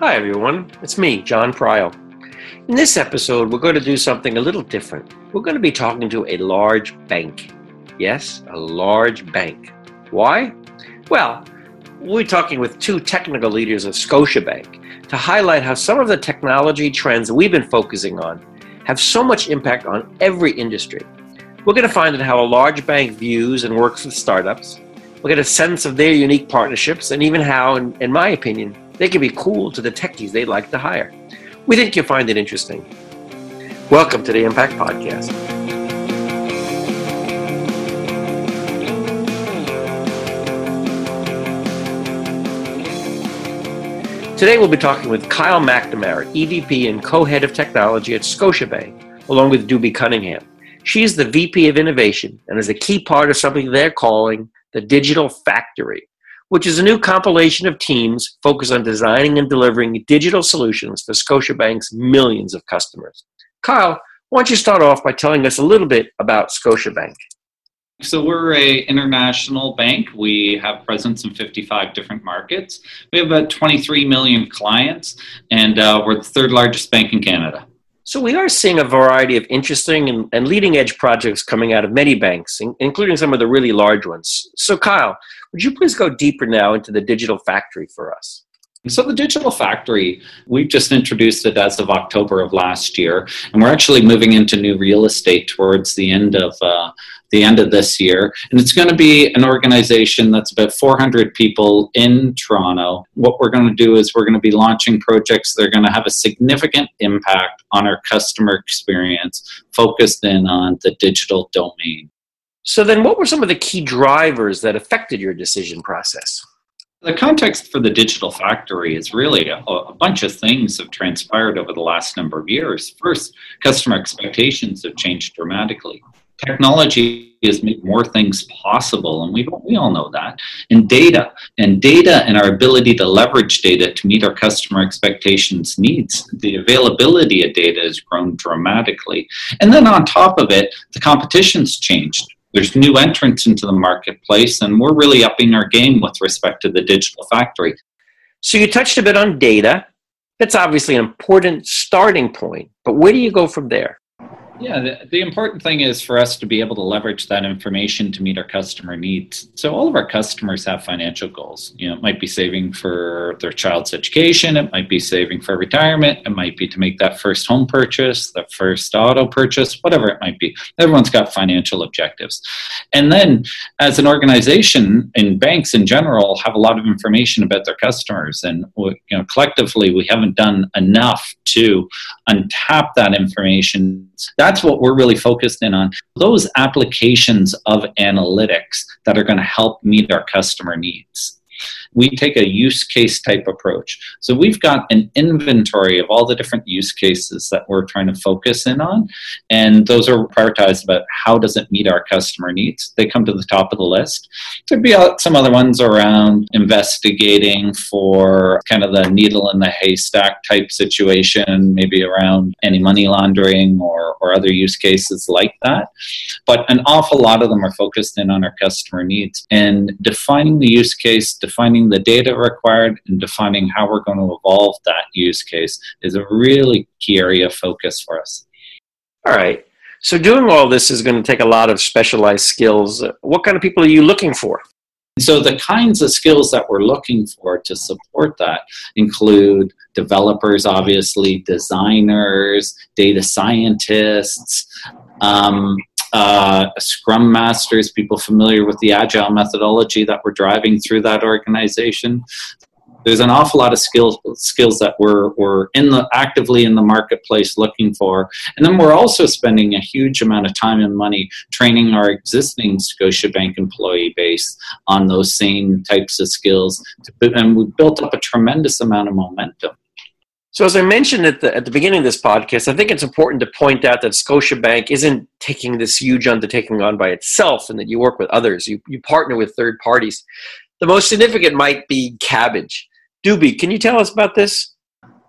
Hi, everyone. It's me, Jon Prial. In this episode, we're going to do something a little different. We're going to be talking to a large bank. Yes, a large bank. Why? Well, we're talking with two technical leaders of Scotiabank to highlight how some of the technology trends we've been focusing on have so much impact on every industry. We're going to find out how a large bank views and works with startups. We'll get a sense of their unique partnerships and even how, in, in my opinion, they can be cool to the techies they'd like to hire. We think you'll find it interesting. Welcome to the Impact Podcast. Today we'll be talking with Kyle McNamara, EVP and co-head of technology at Scotiabank, along with Dubie Cunningham. She's the VP of Innovation and is a key part of something they're calling the Digital Factory which is a new compilation of teams focused on designing and delivering digital solutions for Scotiabank's millions of customers. Kyle, why don't you start off by telling us a little bit about Scotiabank? So we're a international bank. We have presence in 55 different markets. We have about 23 million clients, and uh, we're the third largest bank in Canada. So we are seeing a variety of interesting and, and leading edge projects coming out of many banks, in, including some of the really large ones. So Kyle, would you please go deeper now into the digital factory for us? So, the Digital Factory, we've just introduced it as of October of last year, and we're actually moving into new real estate towards the end of uh, the end of this year. And it's going to be an organization that's about 400 people in Toronto. What we're going to do is we're going to be launching projects that are going to have a significant impact on our customer experience, focused in on the digital domain. So, then what were some of the key drivers that affected your decision process? The context for the digital factory is really a, a, bunch of things have transpired over the last number of years. First, customer expectations have changed dramatically. Technology has made more things possible, and we, we all know that. And data, and data and our ability to leverage data to meet our customer expectations needs. The availability of data has grown dramatically. And then on top of it, the competition's changed there's new entrants into the marketplace, and we're really upping our game with respect to the digital factory. So you touched a bit on data. That's obviously an important starting point, but where do you go from there? Yeah, the, the, important thing is for us to be able to leverage that information to meet our customer needs. So all of our customers have financial goals. You know, it might be saving for their child's education, it might be saving for retirement, it might be to make that first home purchase, the first auto purchase, whatever it might be. Everyone's got financial objectives. And then as an organization and banks in general have a lot of information about their customers and you know collectively we haven't done enough to untap that information. That's what we're really focused in on. Those applications of analytics that are going to help meet our customer needs we take a use case type approach. So we've got an inventory of all the different use cases that we're trying to focus in on, and those are prioritized about how does it meet our customer needs. They come to the top of the list. There'd be uh, some other ones around investigating for kind of the needle in the haystack type situation, maybe around any money laundering or, or other use cases like that. But an awful lot of them are focused in on our customer needs and defining the use case, defining the data required and defining how we're going to evolve that use case is a really key area of focus for us. All right. So, doing all this is going to take a lot of specialized skills. What kind of people are you looking for? So, the kinds of skills that we're looking for to support that include developers, obviously, designers, data scientists, um, uh, Scrum Masters, people familiar with the Agile methodology that we're driving through that organization. There's an awful lot of skills skills that we're, we're in the actively in the marketplace looking for, and then we're also spending a huge amount of time and money training our existing Scotiabank employee base on those same types of skills, and we've built up a tremendous amount of momentum. So, as I mentioned at the, at the beginning of this podcast, I think it's important to point out that Scotiabank isn't taking this huge undertaking on by itself and that you work with others. You, you partner with third parties. The most significant might be Kabbage. Dubie, can you tell us about this?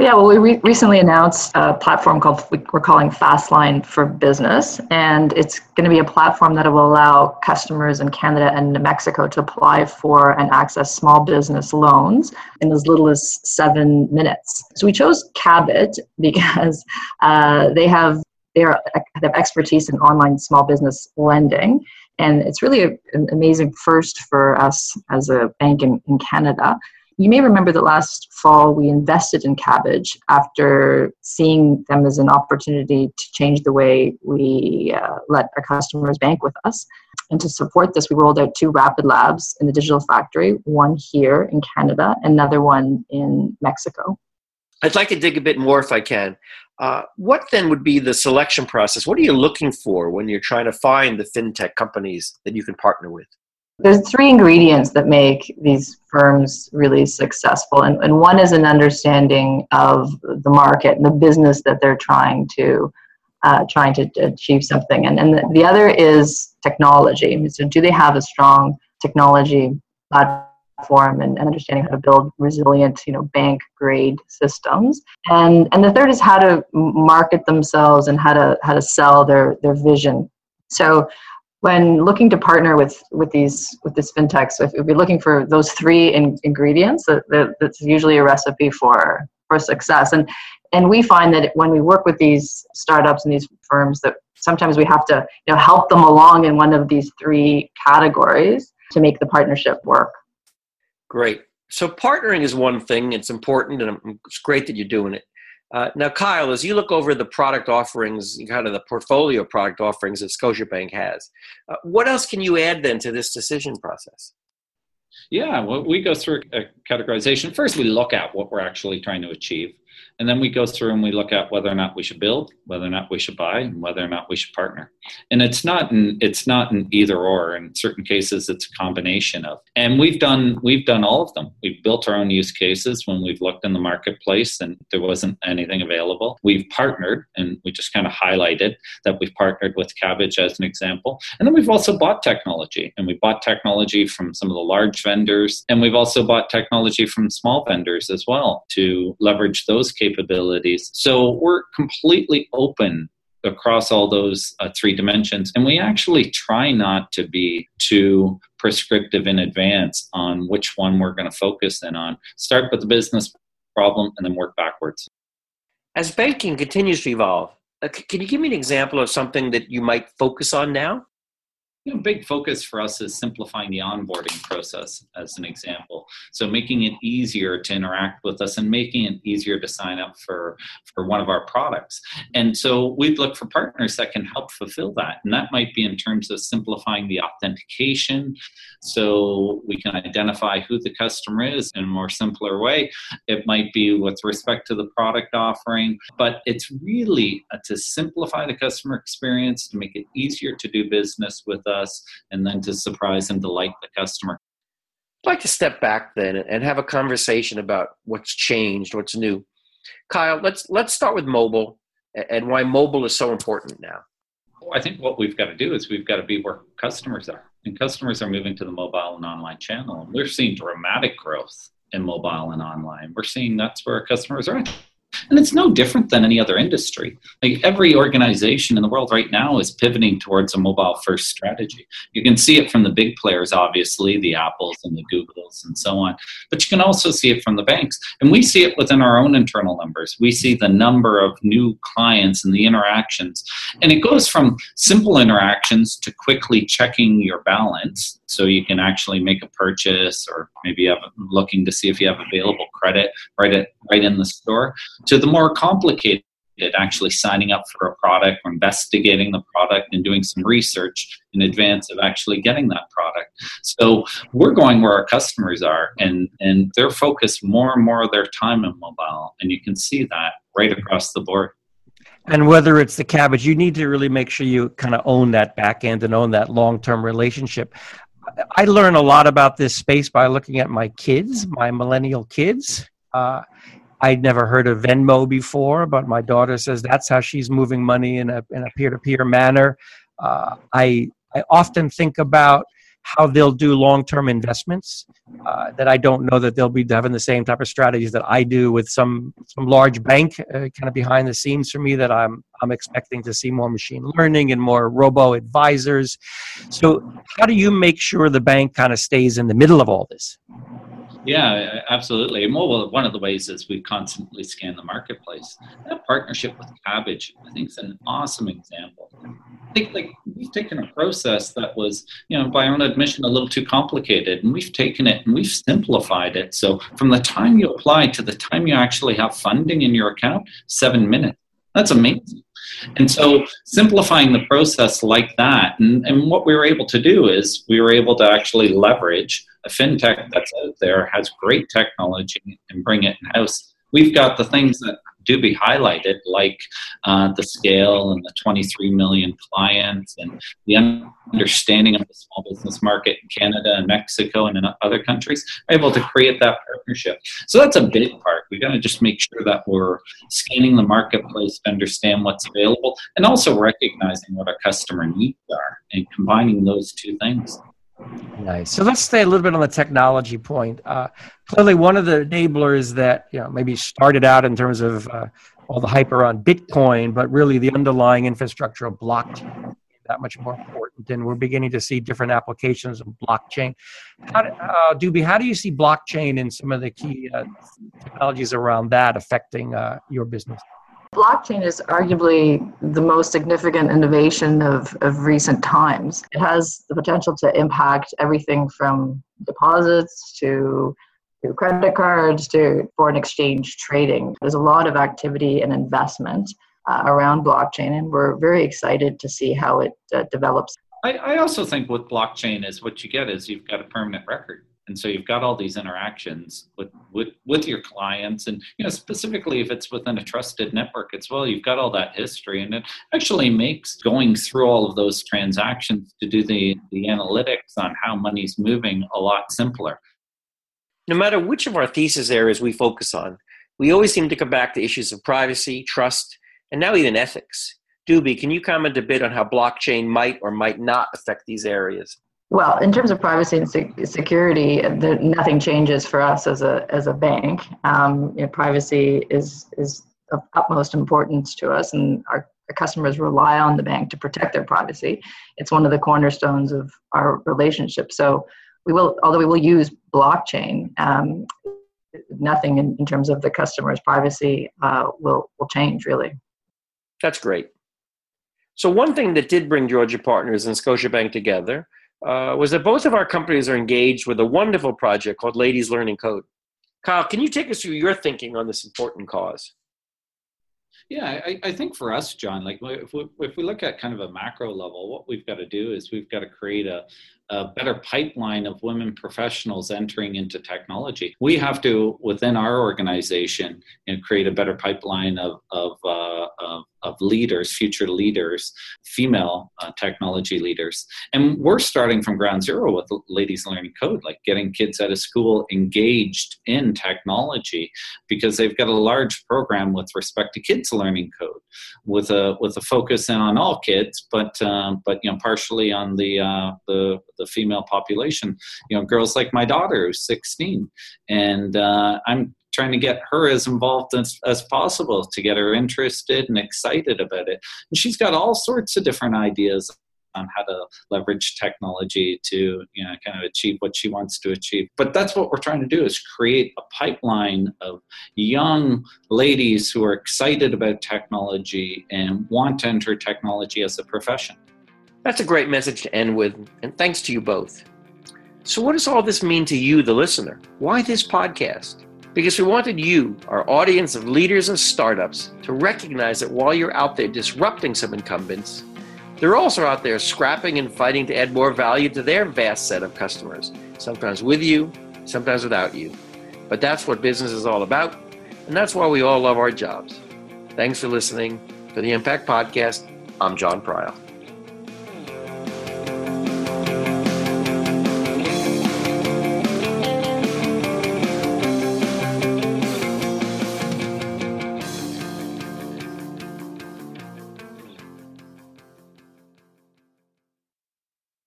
Yeah, well, we re- recently announced a platform called we're calling Fastline for Business, and it's going to be a platform that will allow customers in Canada and New Mexico to apply for and access small business loans in as little as seven minutes. So we chose Kabbage because uh, they have they have expertise in online small business lending, and it's really a, an amazing first for us as a bank in, in Canada. You may remember that last fall we invested in Kabbage after seeing them as an opportunity to change the way we uh, let our customers bank with us. And to support this, we rolled out two rapid labs in the digital factory, one here in Canada, another one in Mexico. I'd like to dig a bit more if I can. Uh, what then would be the selection process? What are you looking for when you're trying to find the fintech companies that you can partner with? There's three ingredients that make these firms really successful and, and one is an understanding of the market and the business that they're trying to uh, trying to achieve something. And, and the, the other is technology. So do they have a strong technology platform and, and understanding how to build resilient you know bank grade systems? And and the third is how to market themselves and how to how to sell their their vision. So when looking to partner with with these with this fintech so if, you're looking for those three in, ingredients that, that, that's usually a recipe for for success. And and we find that when we work with these startups and these firms that sometimes we have to you know help them along in one of these three categories to make the partnership work. Great. So partnering is one thing it's important and it's great that you're doing it uh, now, Kyle, as you look over the product offerings, kind of the portfolio product offerings that Scotiabank has, uh, what else can you add then to this decision process? Yeah, well, we go through a categorization. First, we look at what we're actually trying to achieve. And then we go through and we look at whether or not we should build, whether or not we should buy, and whether or not we should partner. And it's not an it's not an either or. In certain cases, it's a combination of. And we've done we've done all of them. We've built our own use cases when we've looked in the marketplace and there wasn't anything available. We've partnered, and we just kind of highlighted that we've partnered with Kabbage as an example. And then we've also bought technology, and we bought technology from some of the large vendors, and we've also bought technology from small vendors as well to leverage those capabilities capabilities. So we're completely open across all those uh, three dimensions. And we actually try not to be too prescriptive in advance on which one we're going to focus in on. Start with the business problem and then work backwards. As banking continues to evolve, uh, can you give me an example of something that you might focus on now? You know, big focus for us is simplifying the onboarding process as an example. So making it easier to interact with us and making it easier to sign up for, for one of our products. And so we'd look for partners that can help fulfill that. And that might be in terms of simplifying the authentication so we can identify who the customer is in a more simpler way. It might be with respect to the product offering, but it's really to simplify the customer experience, to make it easier to do business with us and then to surprise and delight the customer. I'd like to step back then and have a conversation about what's changed, what's new. Kyle, let's let's start with mobile and why mobile is so important now. I think what we've got to do is we've got to be where customers are, and customers are moving to the mobile and online channel. And we're seeing dramatic growth in mobile and online. We're seeing that's where our customers are. And it's no different than any other industry. Like every organization in the world right now is pivoting towards a mobile first strategy. You can see it from the big players, obviously, the Apples and the Googles and so on, but you can also see it from the banks. And we see it within our own internal numbers. We see the number of new clients and the interactions. And it goes from simple interactions to quickly checking your balance so you can actually make a purchase or maybe have looking to see if you have available credit right at right in the store to the more complicated actually signing up for a product or investigating the product and doing some research in advance of actually getting that product. So we're going where our customers are and, and they're focused more and more of their time in mobile. And you can see that right across the board. And whether it's the Kabbage, you need to really make sure you kind of own that back end and own that long term relationship. I learn a lot about this space by looking at my kids, my millennial kids. Uh, I'd never heard of Venmo before, but my daughter says that's how she's moving money in a in a peer to peer manner. Uh, I I often think about how they'll do long-term investments. Uh, that I don't know that they'll be having the same type of strategies that I do with some some large bank, uh, kind of behind the scenes for me. That I'm I'm expecting to see more machine learning and more robo advisors. So, how do you make sure the bank kind of stays in the middle of all this? Yeah, absolutely. Well, one of the ways is we constantly scan the marketplace. That partnership with Kabbage, I think, is an awesome example. I think like we've taken a process that was, you know, by our own admission, a little too complicated, and we've taken it and we've simplified it. So from the time you apply to the time you actually have funding in your account, seven minutes. That's amazing. And so simplifying the process like that, and, and what we were able to do is we were able to actually leverage a fintech that's out there, has great technology, and bring it in house. We've got the things that Dubie highlighted, like uh, the scale and the 23 million clients and the understanding of the small business market in Canada and Mexico and in other countries, are able to create that partnership. So that's a big part. We got to just make sure that we're scanning the marketplace to understand what's available and also recognizing what our customer needs are and combining those two things. Nice. So let's stay a little bit on the technology point. Uh, clearly, one of the enablers that you know maybe started out in terms of uh, all the hype around Bitcoin, but really the underlying infrastructure of blockchain that much more important, and we're beginning to see different applications of blockchain. How uh, Dubie, how do you see blockchain and some of the key uh, technologies around that affecting uh, your business? Blockchain is arguably the most significant innovation of, of recent times. It has the potential to impact everything from deposits to, to credit cards to foreign exchange trading. There's a lot of activity and investment uh, around blockchain, and we're very excited to see how it uh, develops. I, I also think with blockchain is what you get is you've got a permanent record and so you've got all these interactions with, with with your clients. And you know specifically if it's within a trusted network as well you've got all that history. And it actually makes going through all of those transactions to do the the analytics on how money's moving a lot simpler. No matter which of our thesis areas we focus on we always seem to come back to issues of privacy trust and now even ethics. Dubie, can you comment a bit on how blockchain might or might not affect these areas? Well, in terms of privacy and security, the, nothing changes for us as a as a bank. Um, you know, privacy is is of utmost importance to us, and our, our, customers rely on the bank to protect their privacy. It's one of the cornerstones of our relationship. So we will, although we will use blockchain, um, nothing in, in, terms of the customer's privacy uh, will will change really. That's great. So one thing that did bring Georgian Partners and Scotiabank together uh, was that both of our companies are engaged with a wonderful project called Ladies Learning Code. Kyle, can you take us through your thinking on this important cause? Yeah, I, I think for us, Jon, like if we, if we look at kind of a macro level, what we've got to do is we've got to create a, a better pipeline of women professionals entering into technology. We have to, within our organization, you know, create a better pipeline of, of, uh, of, of, leaders, future leaders, female uh, technology leaders. And we're starting from ground zero with Ladies Learning Code, like getting kids out of school engaged in technology because they've got a large program with respect to kids learning code with a with a focus on all kids, but um, but you know partially on the uh, the the female population. You know, girls like my daughter who's 16, and uh, I'm trying to get her as involved as, as possible to get her interested and excited about it. And she's got all sorts of different ideas on how to leverage technology to you know kind of achieve what she wants to achieve but that's what we're trying to do is create a pipeline of young ladies who are excited about technology and want to enter technology as a profession that's a great message to end with, and thanks to you both. So, what does all this mean to you, the listener? Why this podcast? Because we wanted you, our audience of leaders and startups, to recognize that while you're out there disrupting some incumbents, they're also out there scrapping and fighting to add more value to their vast set of customers, sometimes with you, sometimes without you. But that's what business is all about, and that's why we all love our jobs. Thanks for listening. For the Impact Podcast, I'm Jon Prial.